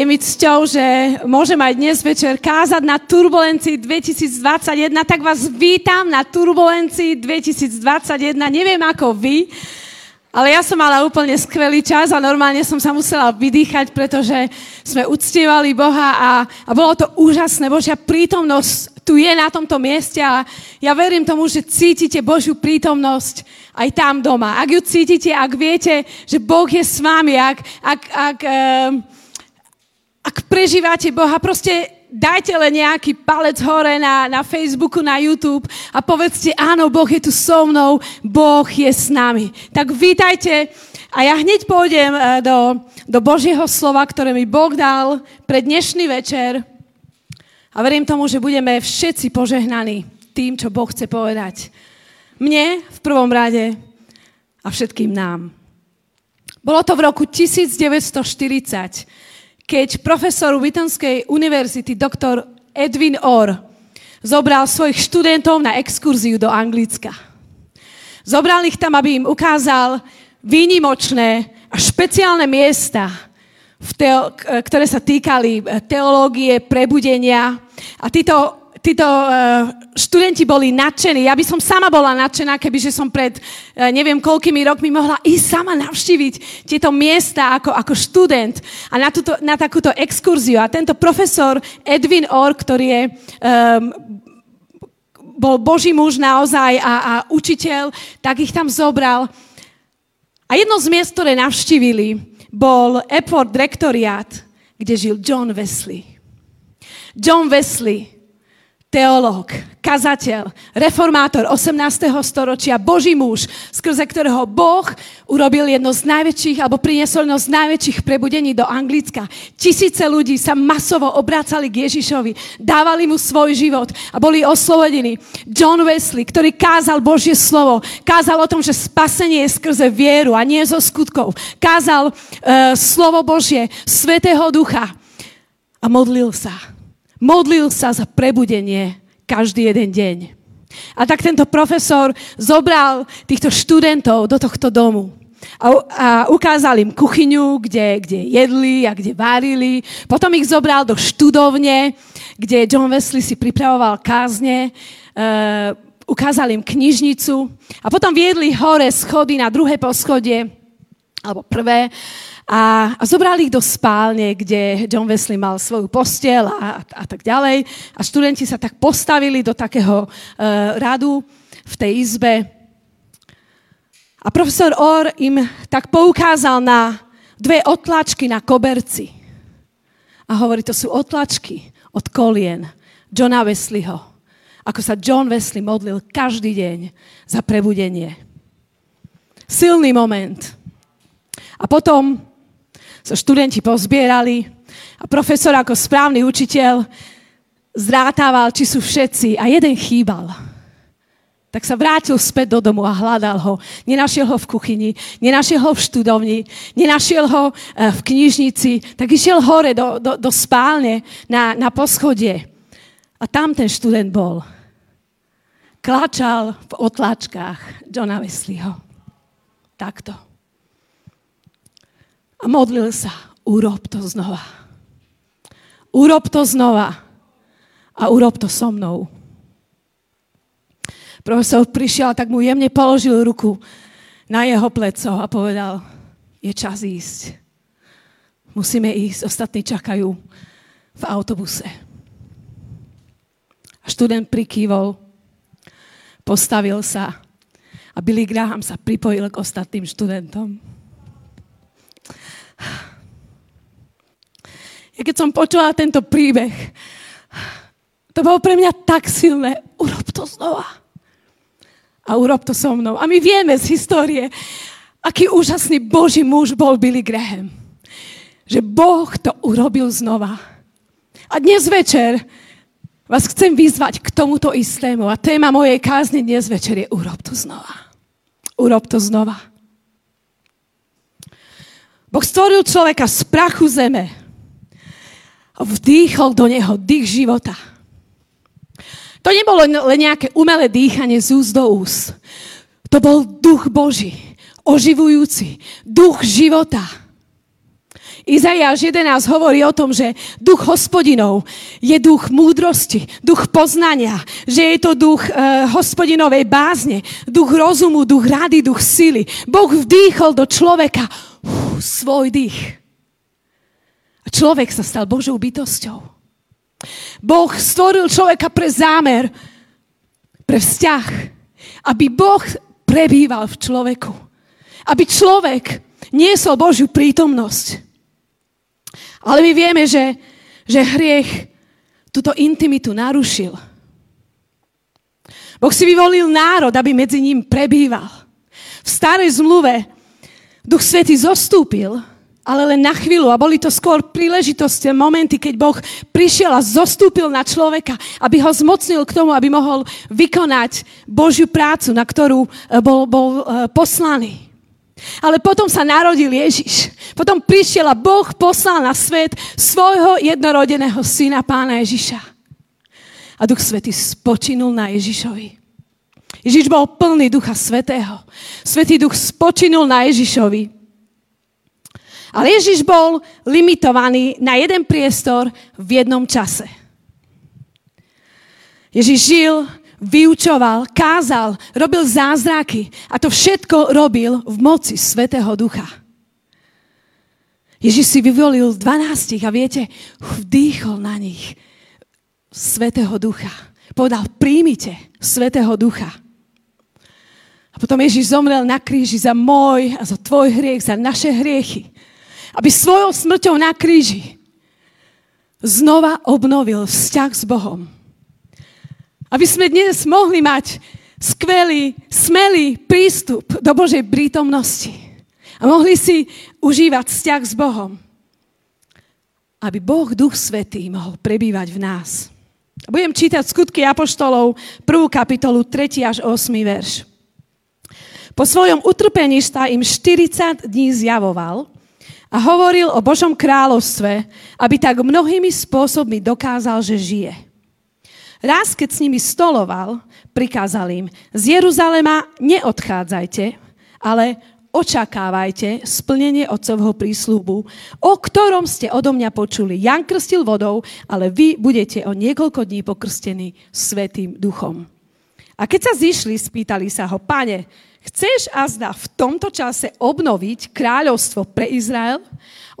Je mi cťou, že môžem aj dnes večer kázať na Turbulencii 2021, tak vás vítam na Turbulencii 2021. Neviem ako vy, ale ja som mala úplne skvelý čas a normálne som sa musela vydýchať, pretože sme uctievali Boha a, a bolo to úžasné. Božia prítomnosť tu je na tomto mieste a ja verím tomu, že cítite Božiu prítomnosť aj tam doma. Ak ju cítite, ak viete, že Boh je s vami, ak, ak, ak uh, ak prežívate Boha, proste dajte len nejaký palec hore na, na Facebooku, na YouTube a povedzte, áno, Boh je tu so mnou, Boh je s nami. Tak vítajte a ja hneď pôjdem eh, do, do Božieho slova, ktoré mi Boh dal pre dnešný večer a verím tomu, že budeme všetci požehnaní tým, čo Boh chce povedať. Mne v prvom rade a všetkým nám. Bolo to v roku 1940, keď profesor Wittenskej univerzity, doktor Edwin Orr, zobral svojich študentov na exkurziu do Anglicka. Zobral ich tam, aby im ukázal výnimočné a špeciálne miesta, v teo- ktoré sa týkali teológie, prebudenia. A títo títo uh, študenti boli nadšení. Ja by som sama bola nadšená, kebyže som pred uh, neviem koľkými rokmi mohla ísť sama navštíviť tieto miesta ako, ako študent a na, túto, na takúto exkurziu. A tento profesor Edwin Orr, ktorý je um, bol Boží muž naozaj a, a učiteľ, tak ich tam zobral. A jedno z miest, ktoré navštívili, bol Epworth Rectoriat, kde žil John Wesley. John Wesley teológ, kazateľ, reformátor 18. storočia, Boží muž, skrze ktorého Boh urobil jedno z najväčších, alebo priniesol jedno z najväčších prebudení do Anglicka. Tisíce ľudí sa masovo obrácali k Ježišovi, dávali mu svoj život a boli oslobodení. John Wesley, ktorý kázal Božie slovo, kázal o tom, že spasenie je skrze vieru a nie zo skutkov. Kázal uh, slovo Božie, Svetého Ducha a modlil sa Modlil sa za prebudenie každý jeden deň. A tak tento profesor zobral týchto študentov do tohto domu. A, a ukázal im kuchyňu, kde, kde jedli a kde varili. Potom ich zobral do študovne, kde John Wesley si pripravoval kázne. Uh, ukázal im knižnicu. A potom viedli hore schody na druhé poschodie, alebo prvé. A, a zobrali ich do spálne, kde John Wesley mal svoju postel a, a, a tak ďalej. A študenti sa tak postavili do takého uh, radu v tej izbe. A profesor Orr im tak poukázal na dve otlačky na koberci. A hovorí, to sú otlačky od kolien Johna Wesleyho. Ako sa John Wesley modlil každý deň za prebudenie. Silný moment. A potom sa študenti pozbierali a profesor ako správny učiteľ zrátával, či sú všetci a jeden chýbal. Tak sa vrátil späť do domu a hľadal ho. Nenašiel ho v kuchyni, nenašiel ho v študovni, nenašiel ho eh, v knižnici, tak išiel hore do, do, do spálne na, na poschodie. A tam ten študent bol. Klačal v otlačkách Johna Wesleyho. Takto a modlil sa. Urob to znova. Urob to znova. A urob to so mnou. Profesor prišiel, tak mu jemne položil ruku na jeho pleco a povedal, je čas ísť. Musíme ísť, ostatní čakajú v autobuse. A študent prikývol, postavil sa a Billy Graham sa pripojil k ostatným študentom. Ja keď som počula tento príbeh, to bolo pre mňa tak silné. Urob to znova. A urob to so mnou. A my vieme z histórie, aký úžasný Boží muž bol Billy Graham. Že Boh to urobil znova. A dnes večer vás chcem vyzvať k tomuto istému. A téma mojej kázne dnes večer je urob to znova. Urob to znova. Boh stvoril človeka z prachu zeme vdýchol do neho dých života. To nebolo len nejaké umelé dýchanie z úst do úst. To bol duch Boží, oživujúci, duch života. Izajáš 11 hovorí o tom, že duch hospodinov je duch múdrosti, duch poznania, že je to duch e, hospodinovej bázne, duch rozumu, duch rady, duch sily. Boh vdýchol do človeka uf, svoj dých. A človek sa stal Božou bytosťou. Boh stvoril človeka pre zámer, pre vzťah, aby Boh prebýval v človeku. Aby človek niesol Božiu prítomnosť. Ale my vieme, že, že hriech túto intimitu narušil. Boh si vyvolil národ, aby medzi ním prebýval. V starej zmluve Duch Svety zostúpil, ale len na chvíľu. A boli to skôr príležitosti, momenty, keď Boh prišiel a zostúpil na človeka, aby ho zmocnil k tomu, aby mohol vykonať Božiu prácu, na ktorú eh, bol, bol eh, poslaný. Ale potom sa narodil Ježiš. Potom prišiel a Boh poslal na svet svojho jednorodeného syna, pána Ježiša. A Duch Svetý spočinul na Ježišovi. Ježiš bol plný Ducha Svetého. Svetý Duch spočinul na Ježišovi. Ale Ježiš bol limitovaný na jeden priestor v jednom čase. Ježiš žil vyučoval, kázal, robil zázraky a to všetko robil v moci Svetého Ducha. Ježiš si vyvolil 12 a viete, vdýchol na nich Svetého Ducha. Povedal, príjmite Svetého Ducha. A potom Ježiš zomrel na kríži za môj a za tvoj hriech, za naše hriechy. Aby svojou smrťou na kríži znova obnovil vzťah s Bohom aby sme dnes mohli mať skvelý, smelý prístup do Božej prítomnosti. A mohli si užívať vzťah s Bohom. Aby Boh, Duch Svetý, mohol prebývať v nás. Budem čítať skutky Apoštolov, 1. kapitolu, 3. až 8. verš. Po svojom utrpení sa im 40 dní zjavoval a hovoril o Božom kráľovstve, aby tak mnohými spôsobmi dokázal, že žije. Raz, keď s nimi stoloval, prikázal im, z Jeruzalema neodchádzajte, ale očakávajte splnenie otcovho prísľubu, o ktorom ste odo mňa počuli. Jan krstil vodou, ale vy budete o niekoľko dní pokrstení Svetým duchom. A keď sa zišli, spýtali sa ho, pane, chceš azda v tomto čase obnoviť kráľovstvo pre Izrael?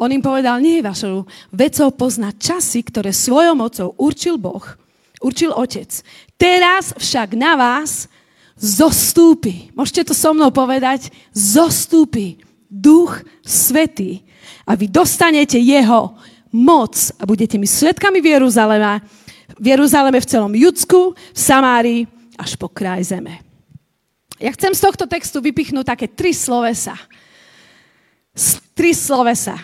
On im povedal, nie je vašou vecou poznať časy, ktoré svojou mocou určil Boh – určil Otec. Teraz však na vás zostúpi, môžete to so mnou povedať, zostúpi Duch Svetý a vy dostanete Jeho moc a budete mi svetkami v Jeruzaleme, v Jeruzaleme v celom Judsku, v Samárii až po kraj zeme. Ja chcem z tohto textu vypichnúť také tri slovesa. Tri slovesa.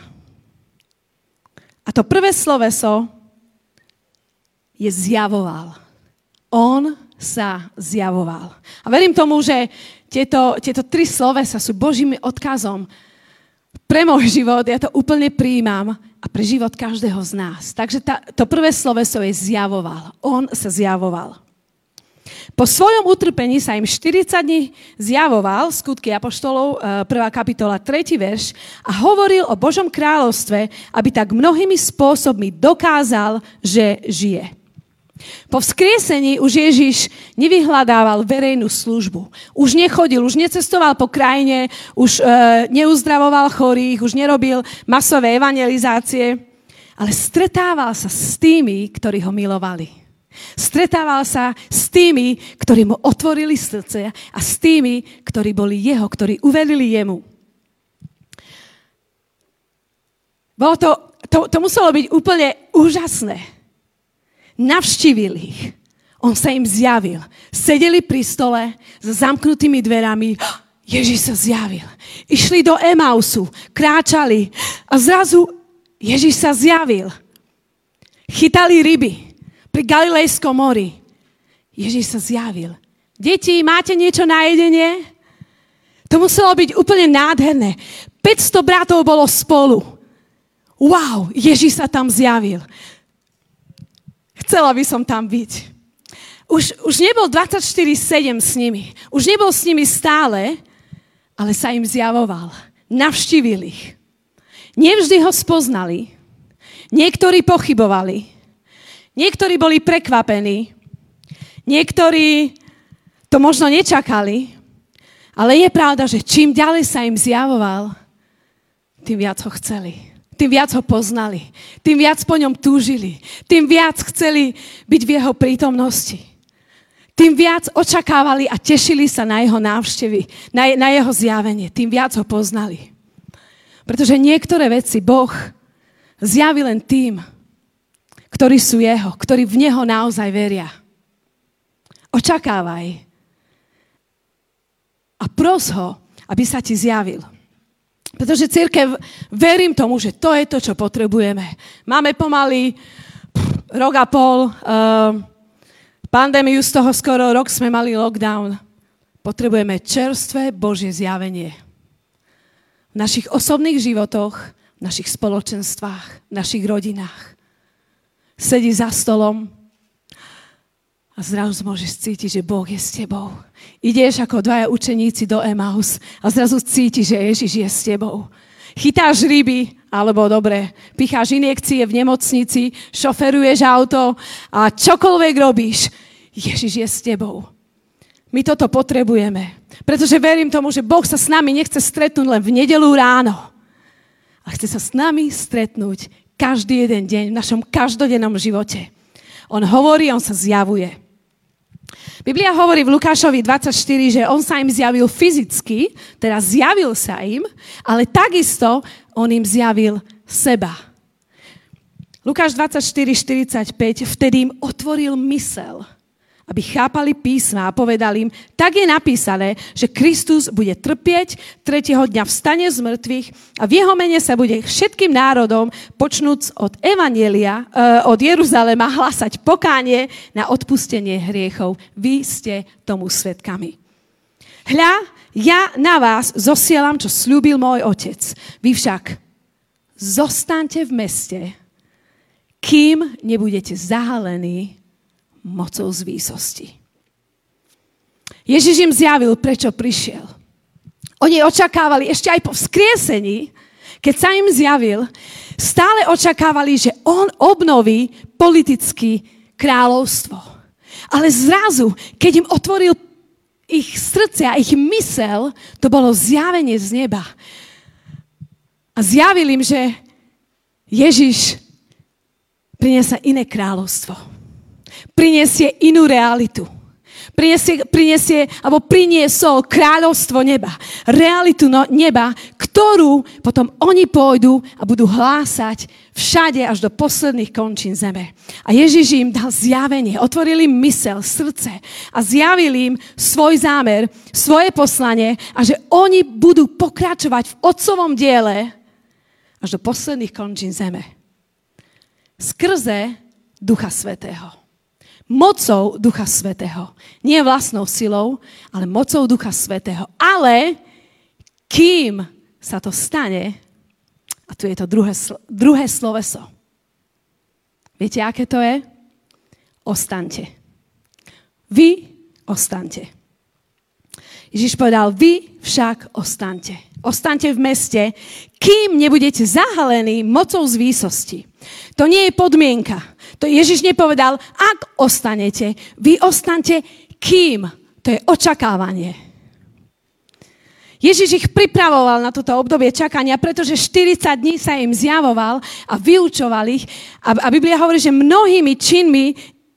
A to prvé sloveso je zjavoval. On sa zjavoval. A verím tomu, že tieto, tieto tri slovesa sú Božím odkazom pre môj život. Ja to úplne príjmam a pre život každého z nás. Takže tá, to prvé sloveso je zjavoval. On sa zjavoval. Po svojom utrpení sa im 40 dní zjavoval, skutky Apoštolov, 1. E, kapitola, 3. verš, a hovoril o Božom kráľovstve, aby tak mnohými spôsobmi dokázal, že žije. Po vzkriesení už Ježiš nevyhľadával verejnú službu. Už nechodil, už necestoval po krajine, už e, neuzdravoval chorých, už nerobil masové evangelizácie, ale stretával sa s tými, ktorí ho milovali. Stretával sa s tými, ktorí mu otvorili srdce a s tými, ktorí boli jeho, ktorí uverili jemu. Bolo to, to, to muselo byť úplne úžasné navštívil ich. On sa im zjavil. Sedeli pri stole s zamknutými dverami. Ježiš sa zjavil. Išli do Emausu, kráčali a zrazu Ježiš sa zjavil. Chytali ryby pri Galilejskom mori. Ježiš sa zjavil. Deti, máte niečo na jedenie? To muselo byť úplne nádherné. 500 bratov bolo spolu. Wow, Ježiš sa tam zjavil. Chcela by som tam byť. Už, už nebol 24-7 s nimi. Už nebol s nimi stále, ale sa im zjavoval. Navštívil ich. Nevždy ho spoznali. Niektorí pochybovali. Niektorí boli prekvapení. Niektorí to možno nečakali. Ale je pravda, že čím ďalej sa im zjavoval, tým viac ho chceli. Tým viac ho poznali. Tým viac po ňom túžili. Tým viac chceli byť v jeho prítomnosti. Tým viac očakávali a tešili sa na jeho návštevy, na, na jeho zjavenie. Tým viac ho poznali. Pretože niektoré veci Boh zjaví len tým, ktorí sú jeho, ktorí v neho naozaj veria. Očakávaj a pros ho, aby sa ti zjavil. Pretože církev, verím tomu, že to je to, čo potrebujeme. Máme pomaly rok a pol, uh, pandémiu, z toho skoro rok sme mali lockdown. Potrebujeme čerstvé Božie zjavenie v našich osobných životoch, v našich spoločenstvách, v našich rodinách. Sedí za stolom a zrazu môžeš cítiť, že Boh je s tebou. Ideš ako dvaja učeníci do Emaus a zrazu cítiš, že Ježiš je s tebou. Chytáš ryby, alebo dobre, picháš injekcie v nemocnici, šoferuješ auto a čokoľvek robíš, Ježiš je s tebou. My toto potrebujeme. Pretože verím tomu, že Boh sa s nami nechce stretnúť len v nedelu ráno. A chce sa s nami stretnúť každý jeden deň v našom každodennom živote. On hovorí, on sa zjavuje. Biblia hovorí v Lukášovi 24, že on sa im zjavil fyzicky, teda zjavil sa im, ale takisto on im zjavil seba. Lukáš 24, 45, vtedy im otvoril mysel aby chápali písma a povedali im, tak je napísané, že Kristus bude trpieť, tretieho dňa vstane z mŕtvych a v jeho mene sa bude všetkým národom, počnúc od Evanielia, uh, od Jeruzalema, hlasať pokánie na odpustenie hriechov. Vy ste tomu svetkami. Hľa, ja na vás zosielam, čo slúbil môj otec. Vy však zostaňte v meste, kým nebudete zahalení mocou z výsosti. Ježiš im zjavil, prečo prišiel. Oni očakávali ešte aj po vzkriesení, keď sa im zjavil, stále očakávali, že on obnoví politické kráľovstvo. Ale zrazu, keď im otvoril ich a ich mysel, to bolo zjavenie z neba. A zjavil im, že Ježiš priniesla iné kráľovstvo prinesie inú realitu. Prinesie, prinesie, alebo priniesol kráľovstvo neba. Realitu no, neba, ktorú potom oni pôjdu a budú hlásať všade až do posledných končín zeme. A Ježiš im dal zjavenie, otvoril im mysel, srdce a zjavil im svoj zámer, svoje poslanie a že oni budú pokračovať v otcovom diele až do posledných končín zeme. Skrze Ducha Svetého. Mocou Ducha Svetého. Nie vlastnou silou, ale mocou Ducha Svetého. Ale kým sa to stane, a tu je to druhé, druhé sloveso. Viete, aké to je? Ostante. Vy ostante. Ježiš povedal, vy však ostante. Ostante v meste, kým nebudete zahalení mocou z výsosti. To nie je podmienka. To Ježiš nepovedal, ak ostanete, vy ostante kým. To je očakávanie. Ježiš ich pripravoval na toto obdobie čakania, pretože 40 dní sa im zjavoval a vyučoval ich. A, Biblia hovorí, že mnohými činmi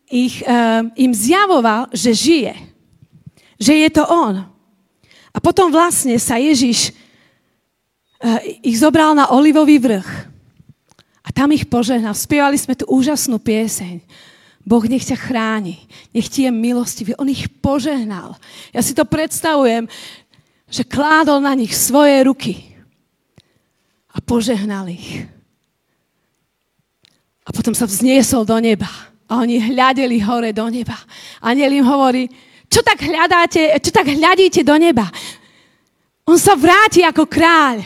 ich, uh, im zjavoval, že žije. Že je to on. A potom vlastne sa Ježiš uh, ich zobral na olivový vrch a tam ich požehnal. Spievali sme tu úžasnú pieseň. Boh nech ťa chráni, nech ti je milostivý. On ich požehnal. Ja si to predstavujem, že kládol na nich svoje ruky a požehnal ich. A potom sa vzniesol do neba. A oni hľadeli hore do neba. Aniel im hovorí, čo tak hľadáte, čo tak hľadíte do neba? On sa vráti ako kráľ.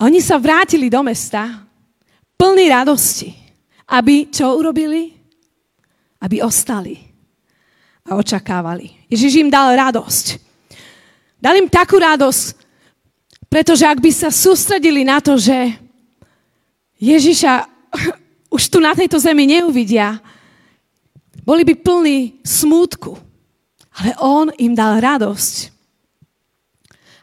Oni sa vrátili do mesta plní radosti. Aby čo urobili? Aby ostali a očakávali. Ježiš im dal radosť. Dal im takú radosť, Pretože ak by sa sústredili na to, že Ježiša už tu na tejto zemi neuvidia, boli by plní smútku. Ale on im dal radosť.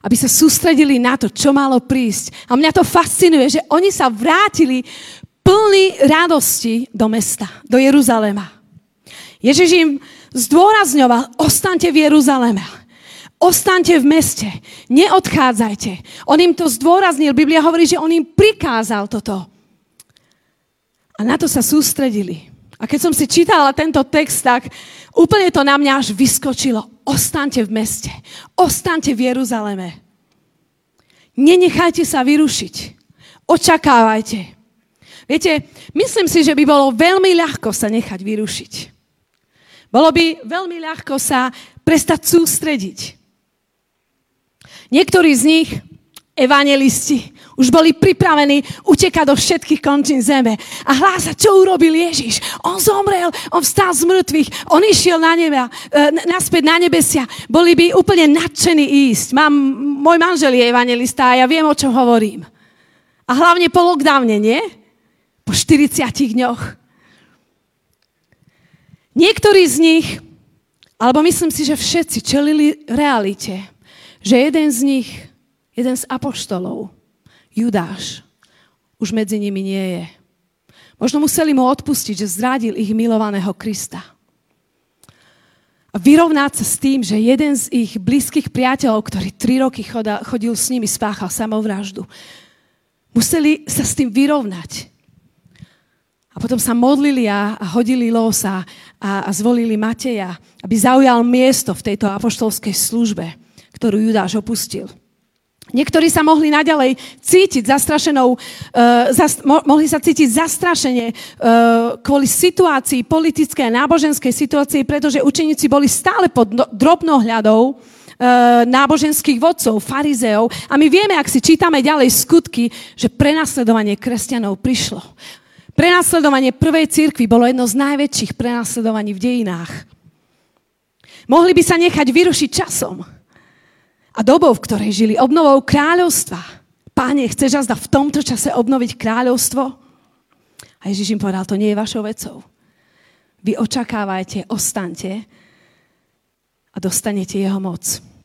Aby sa sústredili na to, čo malo prísť. A mňa to fascinuje, že oni sa vrátili plní radosti do mesta, do Jeruzalema. Ježiš im zdôrazňoval, ostaňte v Jeruzaleme. Ostaňte v meste, neodchádzajte. On im to zdôraznil, Biblia hovorí, že on im prikázal toto. A na to sa sústredili. A keď som si čítala tento text, tak úplne to na mňa až vyskočilo. Ostaňte v meste, ostaňte v Jeruzaleme. Nenechajte sa vyrušiť. Očakávajte. Viete, myslím si, že by bolo veľmi ľahko sa nechať vyrušiť. Bolo by veľmi ľahko sa prestať sústrediť. Niektorí z nich, evangelisti, už boli pripravení utekať do všetkých končín zeme a hlásať, čo urobil Ježiš. On zomrel, on vstal z mŕtvych, on išiel na neba, e, naspäť na nebesia. Boli by úplne nadšení ísť. Mám, môj manžel je evangelista a ja viem, o čom hovorím. A hlavne po lockdowne, nie? Po 40 dňoch. Niektorí z nich, alebo myslím si, že všetci čelili realite, že jeden z nich, jeden z apoštolov, Judáš, už medzi nimi nie je. Možno museli mu odpustiť, že zradil ich milovaného Krista. A vyrovnať sa s tým, že jeden z ich blízkych priateľov, ktorý tri roky chodil s nimi, spáchal samovraždu. Museli sa s tým vyrovnať. A potom sa modlili a, hodili losa a zvolili Mateja, aby zaujal miesto v tejto apoštolskej službe ktorú Judáš opustil. Niektorí sa mohli naďalej cítiť zastrašenou, uh, zas, mo, mohli sa cítiť zastrašene uh, kvôli situácii, politickej a náboženskej situácii, pretože učeníci boli stále pod no, drobnohľadou uh, náboženských vodcov, farizeov. A my vieme, ak si čítame ďalej skutky, že prenasledovanie kresťanov prišlo. Prenasledovanie prvej cirkvi bolo jedno z najväčších prenasledovaní v dejinách. Mohli by sa nechať vyrušiť časom a dobou, v ktorej žili, obnovou kráľovstva. Páne, chceš azda v tomto čase obnoviť kráľovstvo? A Ježiš im povedal, to nie je vašou vecou. Vy očakávajte, ostaňte a dostanete jeho moc.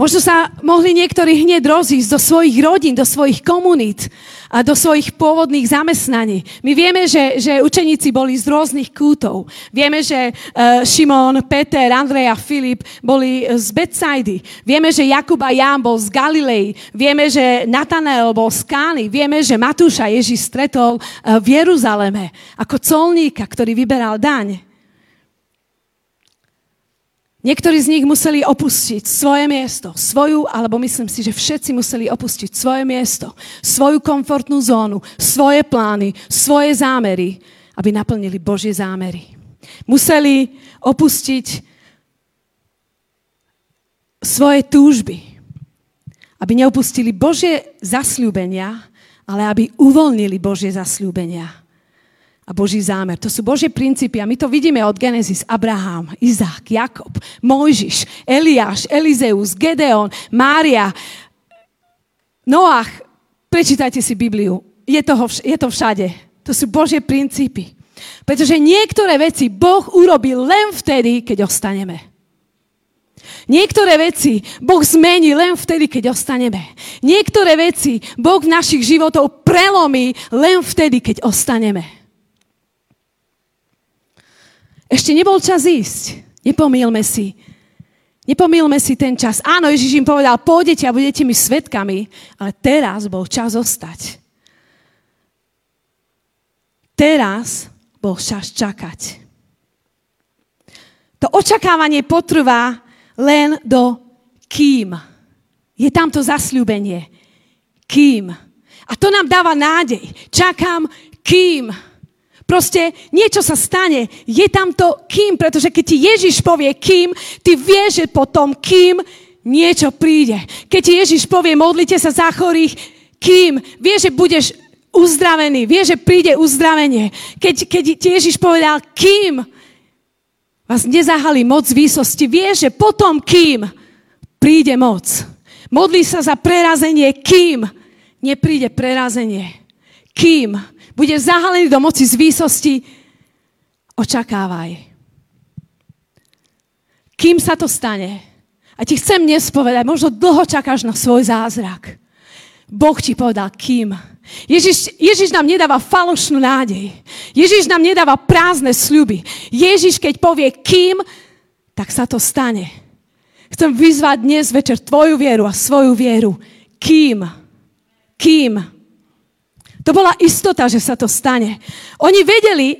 Možno sa mohli niektorí hneď rozísť do svojich rodín, do svojich komunít a do svojich pôvodných zamestnaní. My vieme, že, že učeníci boli z rôznych kútov. Vieme, že uh, Šimon, Peter, Andrej a Filip boli z Betsaidy. Vieme, že Jakub a Ján bol z Galilei. Vieme, že Natanael bol z Kány. Vieme, že Matúša Ježiš stretol uh, v Jeruzaleme ako colníka, ktorý vyberal daň. Niektorí z nich museli opustiť svoje miesto, svoju, alebo myslím si, že všetci museli opustiť svoje miesto, svoju komfortnú zónu, svoje plány, svoje zámery, aby naplnili Božie zámery. Museli opustiť svoje túžby, aby neopustili Božie zasľúbenia, ale aby uvoľnili Božie zasľúbenia a Boží zámer. To sú Božie princípy a my to vidíme od Genesis. Abraham, Izák, Jakob, Mojžiš, Eliáš, Elizeus, Gedeon, Mária, Noach. Prečítajte si Bibliu. Je, toho, je to všade. To sú Božie princípy. Pretože niektoré veci Boh urobil len vtedy, keď ostaneme. Niektoré veci Boh zmení len vtedy, keď ostaneme. Niektoré veci Boh v našich životov prelomí len vtedy, keď ostaneme. Ešte nebol čas ísť. Nepomílme si. Nepomílme si ten čas. Áno, Ježiš im povedal, pôjdete a budete mi svetkami, ale teraz bol čas ostať. Teraz bol čas čakať. To očakávanie potrvá len do kým. Je tam to zasľúbenie. Kým. A to nám dáva nádej. Čakám kým. Proste niečo sa stane. Je tam to kým, pretože keď ti Ježiš povie kým, ty vieš, že potom kým niečo príde. Keď ti Ježiš povie modlite sa za chorých, kým vieš, že budeš uzdravený, vieš, že príde uzdravenie. Keď, keď ti Ježiš povedal kým, vás nezahali moc výsosti, vieš, že potom kým príde moc. Modlí sa za prerazenie, kým nepríde prerazenie. Kým bude zahalený do moci z výsosti, očakávaj. Kým sa to stane? A ti chcem dnes povedať, možno dlho čakáš na svoj zázrak. Boh ti povedal, kým. Ježiš, Ježiš nám nedáva falošnú nádej. Ježiš nám nedáva prázdne sľuby. Ježiš, keď povie kým, tak sa to stane. Chcem vyzvať dnes večer tvoju vieru a svoju vieru. Kým? Kým? To bola istota, že sa to stane. Oni vedeli,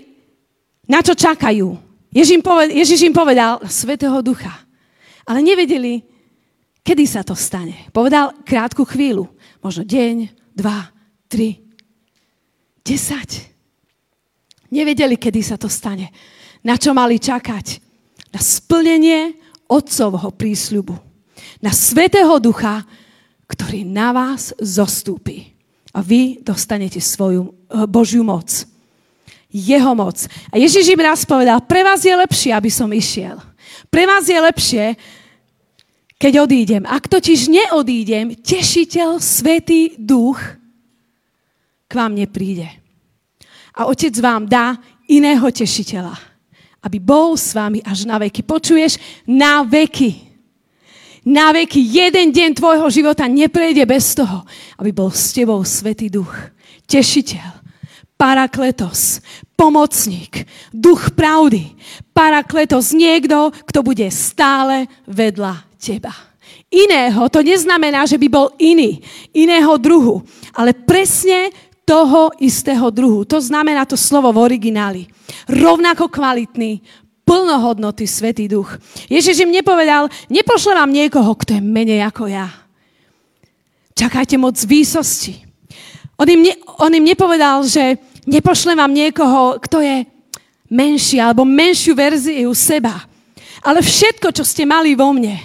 na čo čakajú. Ježiš im povedal, Svetého Ducha. Ale nevedeli, kedy sa to stane. Povedal krátku chvíľu. Možno deň, dva, tri, desať. Nevedeli, kedy sa to stane. Na čo mali čakať? Na splnenie Otcovho prísľubu. Na Svetého Ducha, ktorý na vás zostúpi. A vy dostanete svoju eh, Božiu moc. Jeho moc. A Ježiš im raz povedal, pre vás je lepšie, aby som išiel. Pre vás je lepšie, keď odídem. Ak totiž neodídem, tešiteľ, svetý duch k vám nepríde. A otec vám dá iného tešiteľa, aby bol s vami až na veky. Počuješ? Na veky. Na veky. Jeden deň tvojho života neprejde bez toho, aby bol s tebou svetý duch. Tešiteľ. Parakletos, pomocník, duch pravdy, parakletos, niekto, kto bude stále vedľa teba. Iného, to neznamená, že by bol iný, iného druhu, ale presne toho istého druhu. To znamená to slovo v origináli. Rovnako kvalitný, plnohodnotný Svetý duch. Ježiš im nepovedal, nepošle vám niekoho, kto je menej ako ja. Čakajte moc výsosti. On im, ne, on im nepovedal, že nepošlem vám niekoho, kto je menší alebo menšiu verziu seba. Ale všetko, čo ste mali vo mne,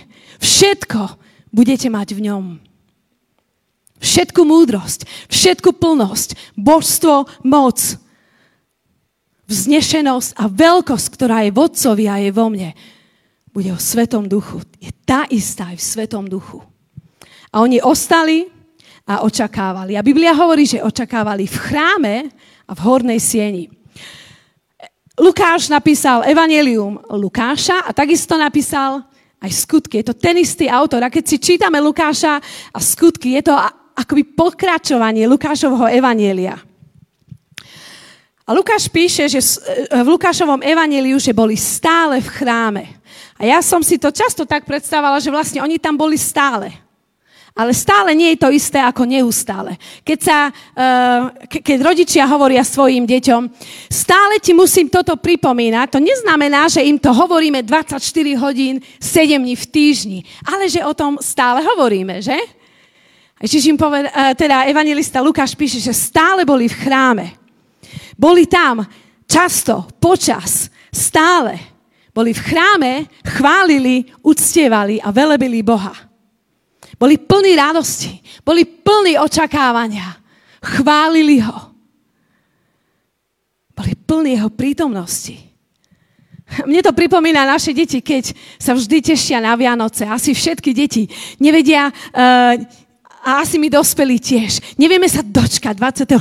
Všetko budete mať v ňom. Všetku múdrosť, všetku plnosť, božstvo, moc, vznešenosť a veľkosť, ktorá je v Otcovi a je vo mne, bude o Svetom duchu. Je tá istá aj v Svetom duchu. A oni ostali a očakávali. A Biblia hovorí, že očakávali v chráme a v hornej sieni. Lukáš napísal Evangelium Lukáša a takisto napísal aj skutky. Je to ten istý autor. A keď si čítame Lukáša a skutky, je to akoby pokračovanie Lukášovho evanielia. A Lukáš píše, že v Lukášovom evaníliu, že boli stále v chráme. A ja som si to často tak predstavovala, že vlastne oni tam boli stále. Ale stále nie je to isté ako neustále. Keď, sa, eh, keď rodičia hovoria svojim deťom, stále ti musím toto pripomínať, to neznamená, že im to hovoríme 24 hodín, 7 dní v týždni, ale že o tom stále hovoríme, že? Ježiš im poved, eh, teda evangelista Lukáš píše, že stále boli v chráme. Boli tam často, počas, stále. Boli v chráme, chválili, uctievali a velebili Boha. Boli plní radosti, boli plní očakávania. Chválili ho. Boli plní jeho prítomnosti. Mne to pripomína naše deti, keď sa vždy tešia na Vianoce. Asi všetky deti nevedia, uh, a asi my dospelí tiež. Nevieme sa dočkať 24.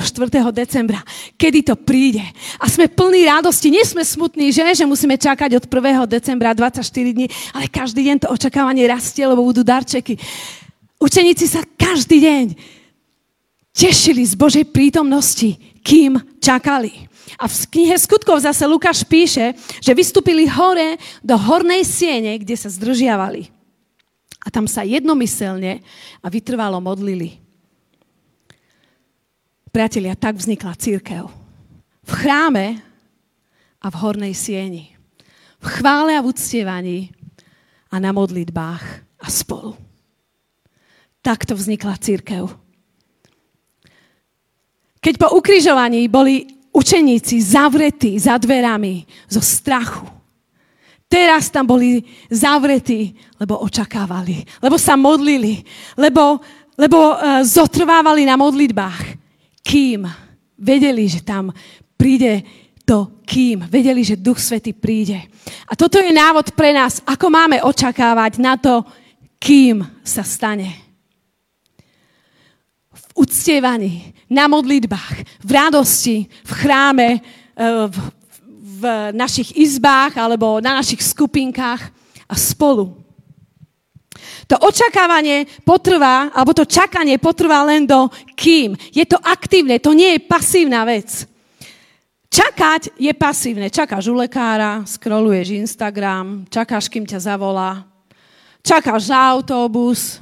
decembra, kedy to príde. A sme plní radosti. Nie sme smutní, že? že musíme čakať od 1. decembra 24 dní, ale každý deň to očakávanie rastie, lebo budú darčeky. Učeníci sa každý deň tešili z Božej prítomnosti, kým čakali. A v knihe skutkov zase Lukáš píše, že vystúpili hore do hornej siene, kde sa zdržiavali. A tam sa jednomyselne a vytrvalo modlili. Priatelia, tak vznikla církev. V chráme a v hornej sieni. V chvále a v uctievaní a na modlitbách a spolu. Takto vznikla církev. Keď po ukrižovaní boli učeníci zavretí za dverami zo strachu, teraz tam boli zavretí, lebo očakávali, lebo sa modlili, lebo, lebo uh, zotrvávali na modlitbách. Kým vedeli, že tam príde to kým. Vedeli, že Duch Svety príde. A toto je návod pre nás, ako máme očakávať na to, kým sa stane. uctievaní, na modlitbách, v radosti, v chráme, e, v, v našich izbách alebo na našich skupinkách a spolu. To očakávanie potrvá, alebo to čakanie potrvá len do kým. Je to aktívne, to nie je pasívna vec. Čakať je pasívne. Čakáš u lekára, scrolluješ Instagram, čakáš, kým ťa zavolá, čakáš za autobus,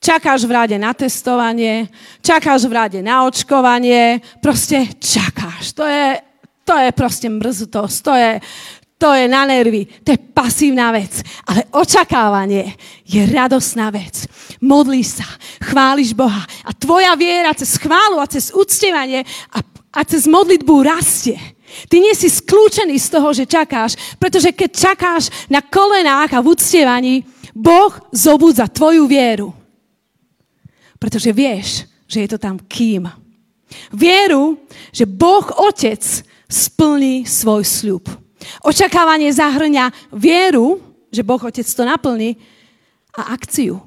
čakáš v rade na testovanie, čakáš v rade na očkovanie, proste čakáš. To je, to je proste mrzutosť, to je, to je na nervy, to je pasívna vec. Ale očakávanie je radosná vec. Modlíš sa, chváliš Boha a tvoja viera cez chválu a cez uctievanie a, a cez modlitbu rastie. Ty nie si skľúčený z toho, že čakáš, pretože keď čakáš na kolenách a v uctievaní, Boh zobudza tvoju vieru. Pretože vieš, že je to tam kým. Vieru, že Boh Otec splní svoj sľub. Očakávanie zahrňa vieru, že Boh Otec to naplní a akciu.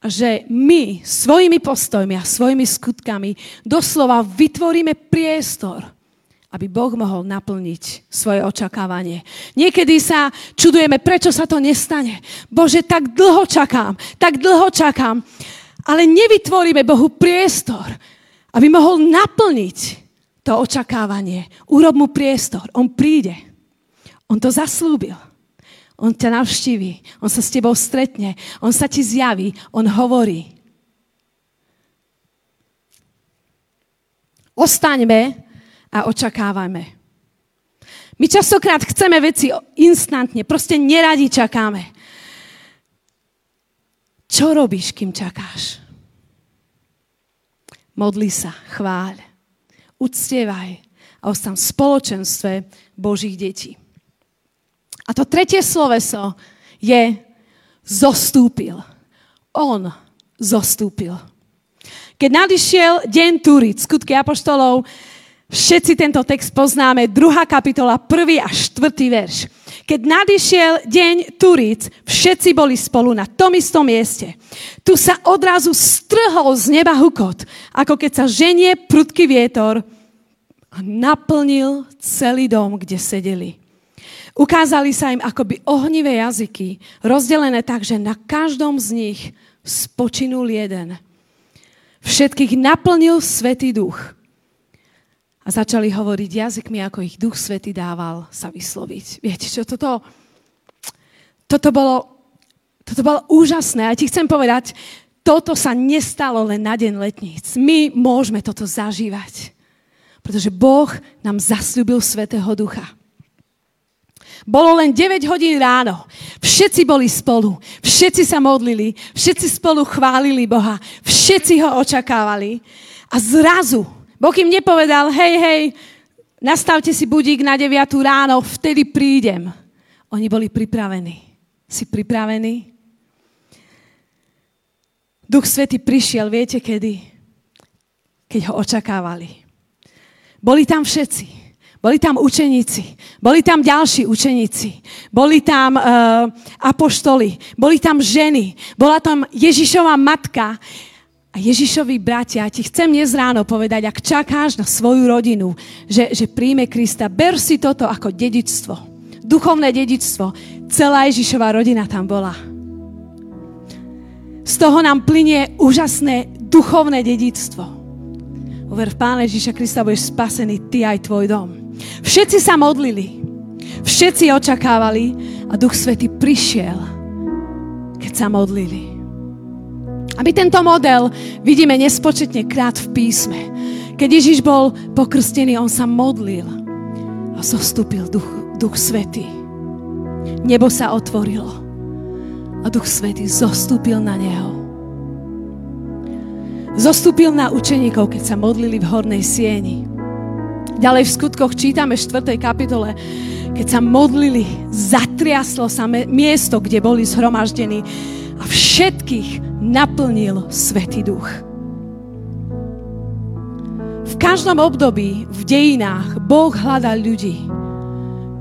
Že my svojimi postojmi a svojimi skutkami doslova vytvoríme priestor, aby Boh mohol naplniť svoje očakávanie. Niekedy sa čudujeme, prečo sa to nestane. Bože, tak dlho čakám, tak dlho čakám, ale nevytvoríme Bohu priestor, aby mohol naplniť to očakávanie. Urob mu priestor, on príde. On to zaslúbil. On ťa navštíví, on sa s tebou stretne, on sa ti zjaví, on hovorí. Ostaňme a očakávajme. My častokrát chceme veci instantne, proste neradi čakáme. Čo robíš, kým čakáš? Modli sa, chváľ, uctievaj a ostan v spoločenstve Božích detí. A to tretie sloveso je zostúpil. On zostúpil. Keď nadišiel deň Turic, skutky apoštolov, všetci tento text poznáme, druhá kapitola, prvý a štvrtý verš. Keď nadišiel deň Turic, všetci boli spolu na tom istom mieste. Tu sa odrazu strhol z neba hukot, ako keď sa ženie prudký vietor a naplnil celý dom, kde sedeli. Ukázali sa im akoby ohnivé jazyky, rozdelené tak, že na každom z nich spočinul jeden. Všetkých naplnil Svetý duch. A začali hovoriť jazykmi, ako ich Duch Svetý dával sa vysloviť. Viete čo, toto, toto, bolo, toto bolo úžasné. A ti chcem povedať, toto sa nestalo len na deň letníc. My môžeme toto zažívať. Pretože Boh nám zasľúbil Svetého Ducha. Bolo len 9 hodín ráno. Všetci boli spolu. Všetci sa modlili. Všetci spolu chválili Boha. Všetci ho očakávali. A zrazu Boh im nepovedal, hej, hej, nastavte si budík na 9 ráno, vtedy prídem. Oni boli pripravení. Si pripravení? Duch Svety prišiel, viete kedy? Keď ho očakávali. Boli tam všetci. Boli tam učeníci, boli tam ďalší učeníci, boli tam uh, apoštoli, boli tam ženy, bola tam Ježišova matka a Ježišovi bratia. Ti chcem dnes ráno povedať, ak čakáš na svoju rodinu, že, že príjme Krista, ber si toto ako dedičstvo, duchovné dedičstvo. Celá Ježišova rodina tam bola. Z toho nám plinie úžasné duchovné dedictvo. Uver v Pána Ježiša Krista budeš spasený, ty aj tvoj dom. Všetci sa modlili. Všetci očakávali a Duch Svety prišiel, keď sa modlili. A my tento model vidíme nespočetne krát v písme. Keď Ježiš bol pokrstený, on sa modlil a zostúpil Duch, Duch Svetý. Nebo sa otvorilo a Duch Svetý zostúpil na neho. Zostúpil na učeníkov, keď sa modlili v hornej sieni. Ďalej v skutkoch čítame v 4. kapitole, keď sa modlili, zatriaslo sa miesto, kde boli zhromaždení a všetkých naplnil Svetý Duch. V každom období v dejinách Boh hľadá ľudí,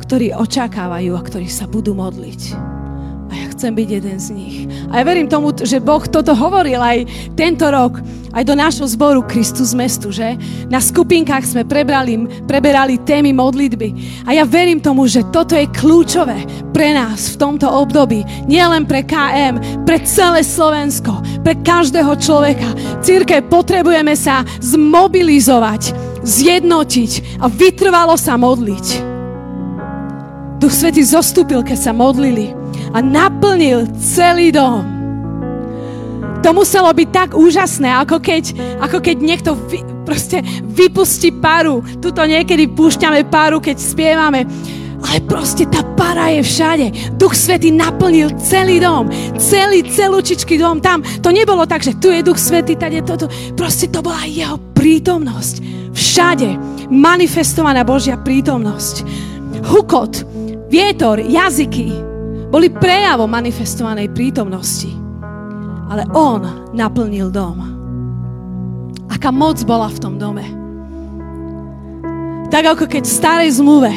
ktorí očakávajú a ktorí sa budú modliť. A ja chcem byť jeden z nich. A ja verím tomu, že Boh toto hovoril aj tento rok, aj do nášho zboru Kristus mestu, že? Na skupinkách sme prebrali, preberali témy modlitby. A ja verím tomu, že toto je kľúčové pre nás v tomto období. Nie len pre KM, pre celé Slovensko, pre každého človeka. Círke, potrebujeme sa zmobilizovať, zjednotiť a vytrvalo sa modliť. Duch Svetý zostúpil, keď sa modlili a naplnil celý dom. To muselo byť tak úžasné, ako keď, ako keď niekto vy, proste vypustí paru. Tuto niekedy púšťame paru, keď spievame. Ale proste tá para je všade. Duch Svetý naplnil celý dom. Celý, celúčičký dom tam. To nebolo tak, že tu je Duch Svetý, tady je toto. Proste to bola jeho prítomnosť. Všade manifestovaná Božia prítomnosť. Hukot, vietor, jazyky, boli prejavom manifestovanej prítomnosti. Ale on naplnil dom. Aká moc bola v tom dome. Tak ako keď v starej zmluve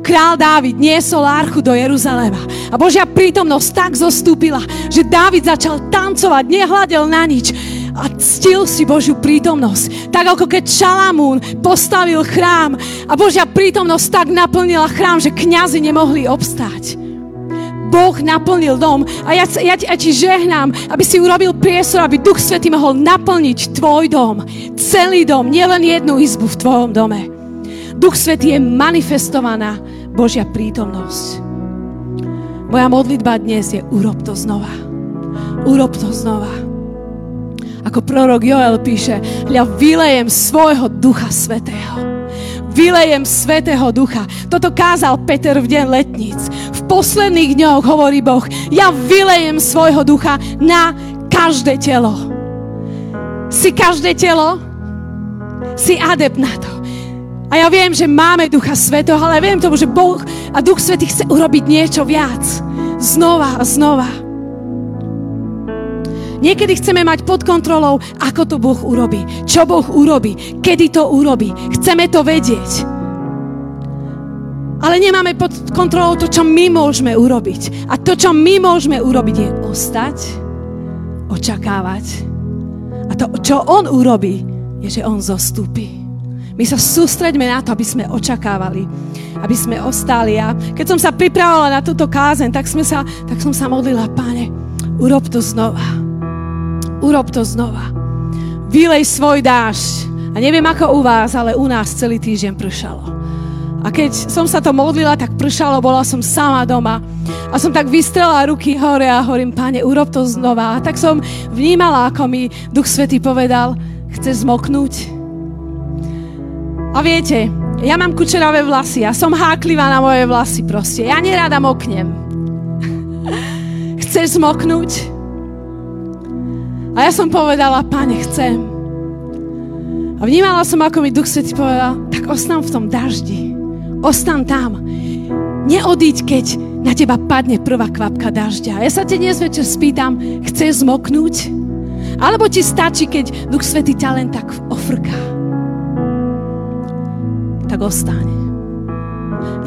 král Dávid niesol archu do Jeruzalema a Božia prítomnosť tak zostúpila, že Dávid začal tancovať, nehľadel na nič a ctil si Božiu prítomnosť. Tak ako keď Šalamún postavil chrám a Božia prítomnosť tak naplnila chrám, že kňazi nemohli obstáť. Boh naplnil dom a ja, ja, ja ti žehnám, aby si urobil priestor, aby Duch Svetý mohol naplniť tvoj dom. Celý dom, nielen jednu izbu v tvojom dome. Duch Svetý je manifestovaná Božia prítomnosť. Moja modlitba dnes je urob to znova. Urob to znova. Ako prorok Joel píše, hľa vylejem svojho Ducha Svetého vylejem Svetého Ducha. Toto kázal Peter v deň letníc. Posledných dňoch hovorí Boh, ja vylejem svojho ducha na každé telo. Si každé telo? Si adept na to. A ja viem, že máme Ducha Svetého, ale viem tomu, že Boh a Duch Svetý chce urobiť niečo viac. Znova a znova. Niekedy chceme mať pod kontrolou, ako to Boh urobí, čo Boh urobí, kedy to urobí. Chceme to vedieť. Ale nemáme pod kontrolou to, čo my môžeme urobiť. A to, čo my môžeme urobiť, je ostať, očakávať. A to, čo On urobí, je, že On zostúpi. My sa sústreďme na to, aby sme očakávali, aby sme ostali. A keď som sa pripravovala na túto kázen, tak, sme sa, tak som sa modlila, páne, urob to znova Urob to znova. Vylej svoj dážď. A neviem ako u vás, ale u nás celý týždeň pršalo. A keď som sa to modlila, tak pršalo, bola som sama doma. A som tak vystrela ruky hore a hovorím, páne, urob to znova. A tak som vnímala, ako mi Duch Svetý povedal, chce zmoknúť. A viete, ja mám kučeravé vlasy, ja som háklivá na moje vlasy proste. Ja nerada moknem. Chceš zmoknúť? A ja som povedala, pane, chcem. A vnímala som, ako mi Duch Svetý povedal, tak ostan v tom daždi. Ostan tam. Neodíď, keď na teba padne prvá kvapka dažďa. Ja sa te dnes večer spýtam, chceš zmoknúť? Alebo ti stačí, keď Duch Svetý ťa len tak ofrká? Tak ostaň.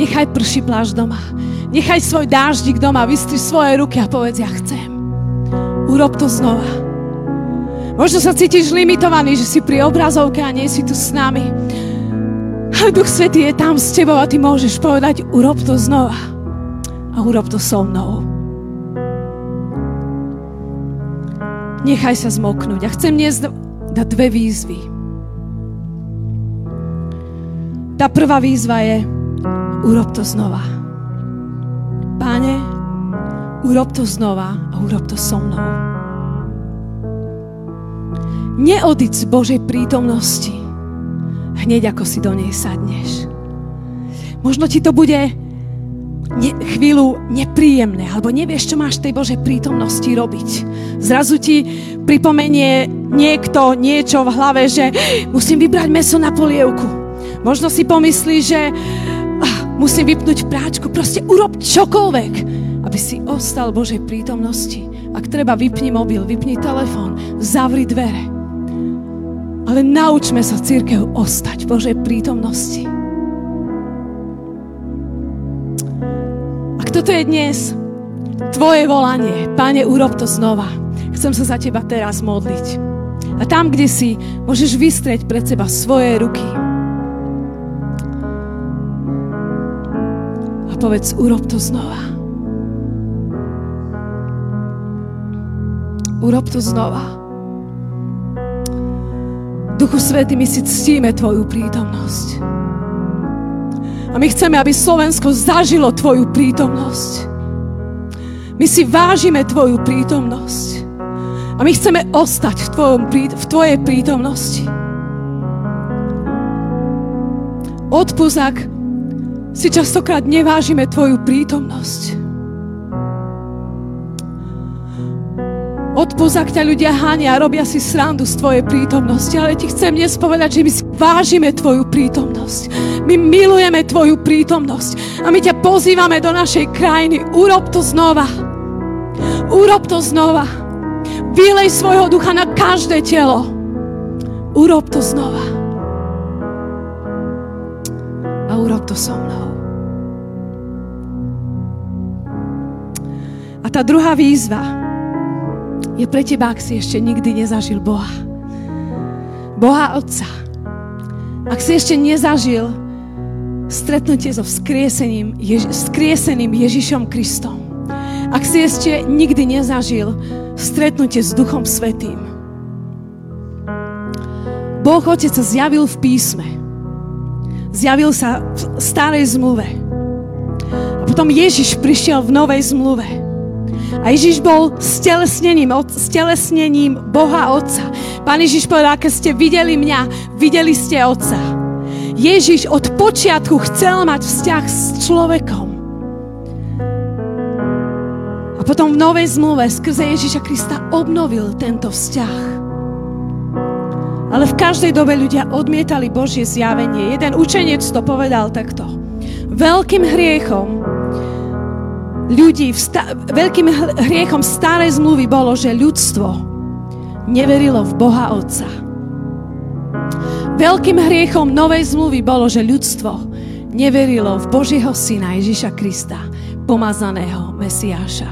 Nechaj prší pláž doma. Nechaj svoj dáždik doma, vystri svoje ruky a povedz, ja chcem. Urob to znova. Možno sa cítiš limitovaný, že si pri obrazovke a nie si tu s nami. Ale Duch Svetý je tam s tebou a ty môžeš povedať, urob to znova. A urob to so mnou. Nechaj sa zmoknúť. A chcem dnes dať dve výzvy. Tá prvá výzva je, urob to znova. Páne, urob to znova a urob to so mnou. Neodiť z Božej prítomnosti hneď ako si do nej sadneš. Možno ti to bude ne, chvíľu nepríjemné, alebo nevieš, čo máš tej Božej prítomnosti robiť. Zrazu ti pripomenie niekto niečo v hlave, že musím vybrať meso na polievku. Možno si pomyslí, že ah, musím vypnúť práčku. Proste urob čokoľvek, aby si ostal Božej prítomnosti. Ak treba, vypni mobil, vypni telefón, zavri dvere ale naučme sa církev ostať v Božej prítomnosti. Ak toto je dnes tvoje volanie. Pane, urob to znova. Chcem sa za teba teraz modliť. A tam, kde si, môžeš vystrieť pred seba svoje ruky. A povedz, urob to znova. Urob to znova. Duchu Svety, my si ctíme Tvoju prítomnosť. A my chceme, aby Slovensko zažilo Tvoju prítomnosť. My si vážime Tvoju prítomnosť. A my chceme ostať v, tvojom, v Tvojej prítomnosti. Odpúsť, ak si častokrát nevážime Tvoju prítomnosť. Odpúsť, ak ťa ľudia hánia a robia si srandu z Tvojej prítomnosti, ale ti chcem dnes povedať, že my vážime Tvoju prítomnosť. My milujeme Tvoju prítomnosť a my ťa pozývame do našej krajiny. Urob to znova. Urob to znova. Vylej svojho ducha na každé telo. Urob to znova. A urob to so mnou. A tá druhá výzva, je pre teba, ak si ešte nikdy nezažil Boha. Boha Otca. Ak si ešte nezažil stretnutie so vzkriesením, Jež- vzkrieseným Ježišom Kristom. Ak si ešte nikdy nezažil stretnutie s Duchom Svetým. Boh Otec sa zjavil v písme. Zjavil sa v starej zmluve. A potom Ježiš prišiel v novej zmluve. A Ježiš bol stelesnením, stelesnením Boha Otca. Pán Ježiš povedal, keď ste videli mňa, videli ste Otca. Ježiš od počiatku chcel mať vzťah s človekom. A potom v Novej zmluve skrze Ježiša Krista obnovil tento vzťah. Ale v každej dobe ľudia odmietali Božie zjavenie. Jeden učenec to povedal takto. Veľkým hriechom ľudí, sta- veľkým hriechom starej zmluvy bolo, že ľudstvo neverilo v Boha Otca. Veľkým hriechom novej zmluvy bolo, že ľudstvo neverilo v Božieho Syna Ježiša Krista, pomazaného Mesiáša.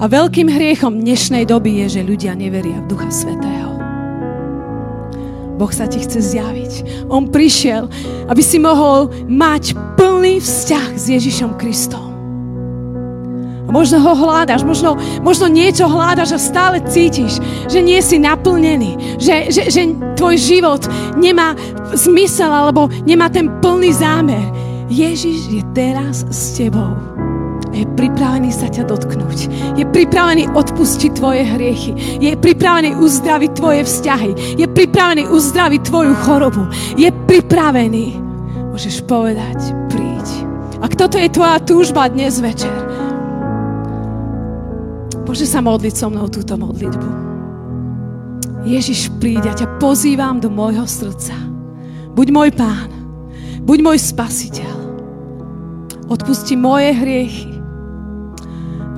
A veľkým hriechom dnešnej doby je, že ľudia neveria v Ducha Svetého. Boh sa ti chce zjaviť. On prišiel, aby si mohol mať plný vzťah s Ježišom Kristom. Možno ho hľadaš, možno, možno niečo hľadaš a stále cítiš, že nie si naplnený, že, že, že tvoj život nemá zmysel alebo nemá ten plný zámer. Ježiš je teraz s tebou. Je pripravený sa ťa dotknúť. Je pripravený odpustiť tvoje hriechy. Je pripravený uzdraviť tvoje vzťahy. Je pripravený uzdraviť tvoju chorobu. Je pripravený. Môžeš povedať, príď. Ak toto je tvoja túžba dnes večer, Môže sa modliť so mnou túto modlitbu. Ježiš, príď, ja ťa pozývam do môjho srdca. Buď môj pán, buď môj spasiteľ. Odpusti moje hriechy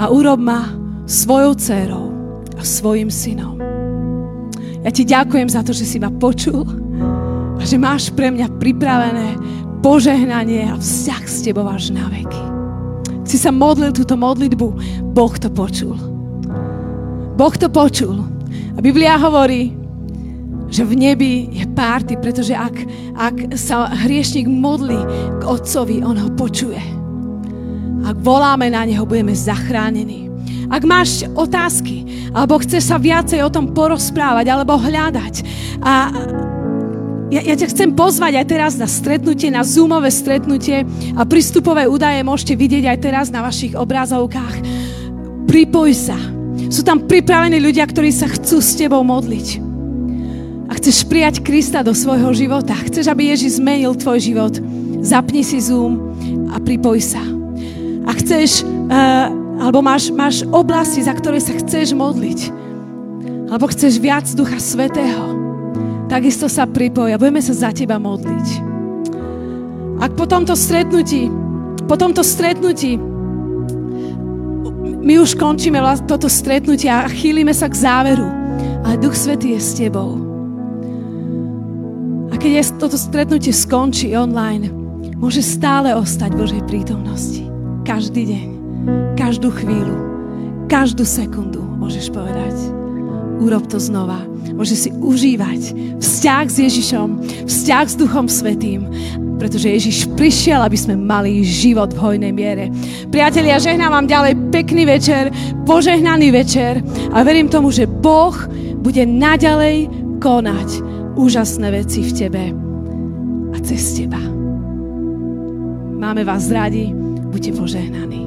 a urob ma svojou dcerou a svojim synom. Ja ti ďakujem za to, že si ma počul a že máš pre mňa pripravené požehnanie a vzťah s tebou až na veky. Si sa modlil túto modlitbu, Boh to počul. Boh to počul. A Biblia hovorí, že v nebi je párty, pretože ak, ak sa hriešnik modlí k Otcovi, on ho počuje. Ak voláme na Neho, budeme zachránení. Ak máš otázky, alebo chceš sa viacej o tom porozprávať, alebo hľadať a ja, ja ťa chcem pozvať aj teraz na stretnutie, na Zoomové stretnutie a prístupové údaje môžete vidieť aj teraz na vašich obrazovkách. Pripoj sa. Sú tam pripravení ľudia, ktorí sa chcú s tebou modliť. A chceš prijať Krista do svojho života. Chceš, aby Ježiš zmenil tvoj život. Zapni si Zoom a pripoj sa. A chceš, uh, alebo máš, máš oblasti, za ktoré sa chceš modliť. Alebo chceš viac Ducha Svetého. Takisto sa pripoj a budeme sa za teba modliť. Ak po tomto stretnutí, po tomto stretnutí my už končíme toto stretnutie a chýlime sa k záveru. Ale Duch Svetý je s tebou. A keď je toto stretnutie skončí online, môže stále ostať Božej prítomnosti. Každý deň. Každú chvíľu, každú sekundu môžeš povedať. Urob to znova. Môžeš si užívať vzťah s Ježišom, vzťah s Duchom Svetým, pretože Ježiš prišiel, aby sme mali život v hojnej miere. Priatelia, žehnám vám ďalej pekný večer, požehnaný večer a verím tomu, že Boh bude naďalej konať úžasné veci v tebe a cez teba. Máme vás radi, buďte požehnaní.